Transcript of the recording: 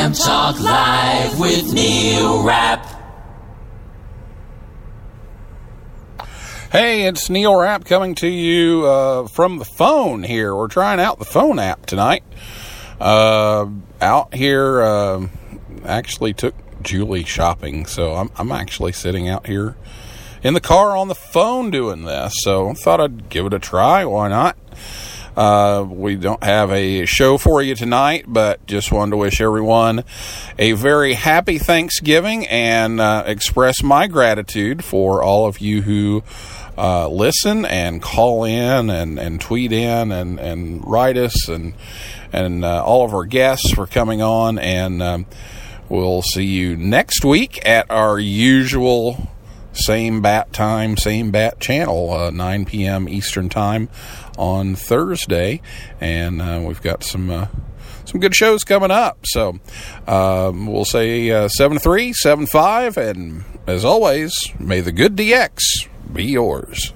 Ham Talk Live with Neil Rapp. Hey, it's Neil Rapp coming to you uh, from the phone here. We're trying out the phone app tonight. Uh, out here, uh, actually took Julie shopping, so I'm, I'm actually sitting out here in the car on the phone doing this. So I thought I'd give it a try. Why not? Uh, we don't have a show for you tonight, but just wanted to wish everyone a very happy Thanksgiving and uh, express my gratitude for all of you who uh, listen and call in and, and tweet in and, and write us and and uh, all of our guests for coming on. And um, we'll see you next week at our usual same bat time, same bat channel, uh, 9 p.m. Eastern time on Thursday, and uh, we've got some uh, some good shows coming up. So um, we'll say seven three, seven five, and as always, may the good DX be yours.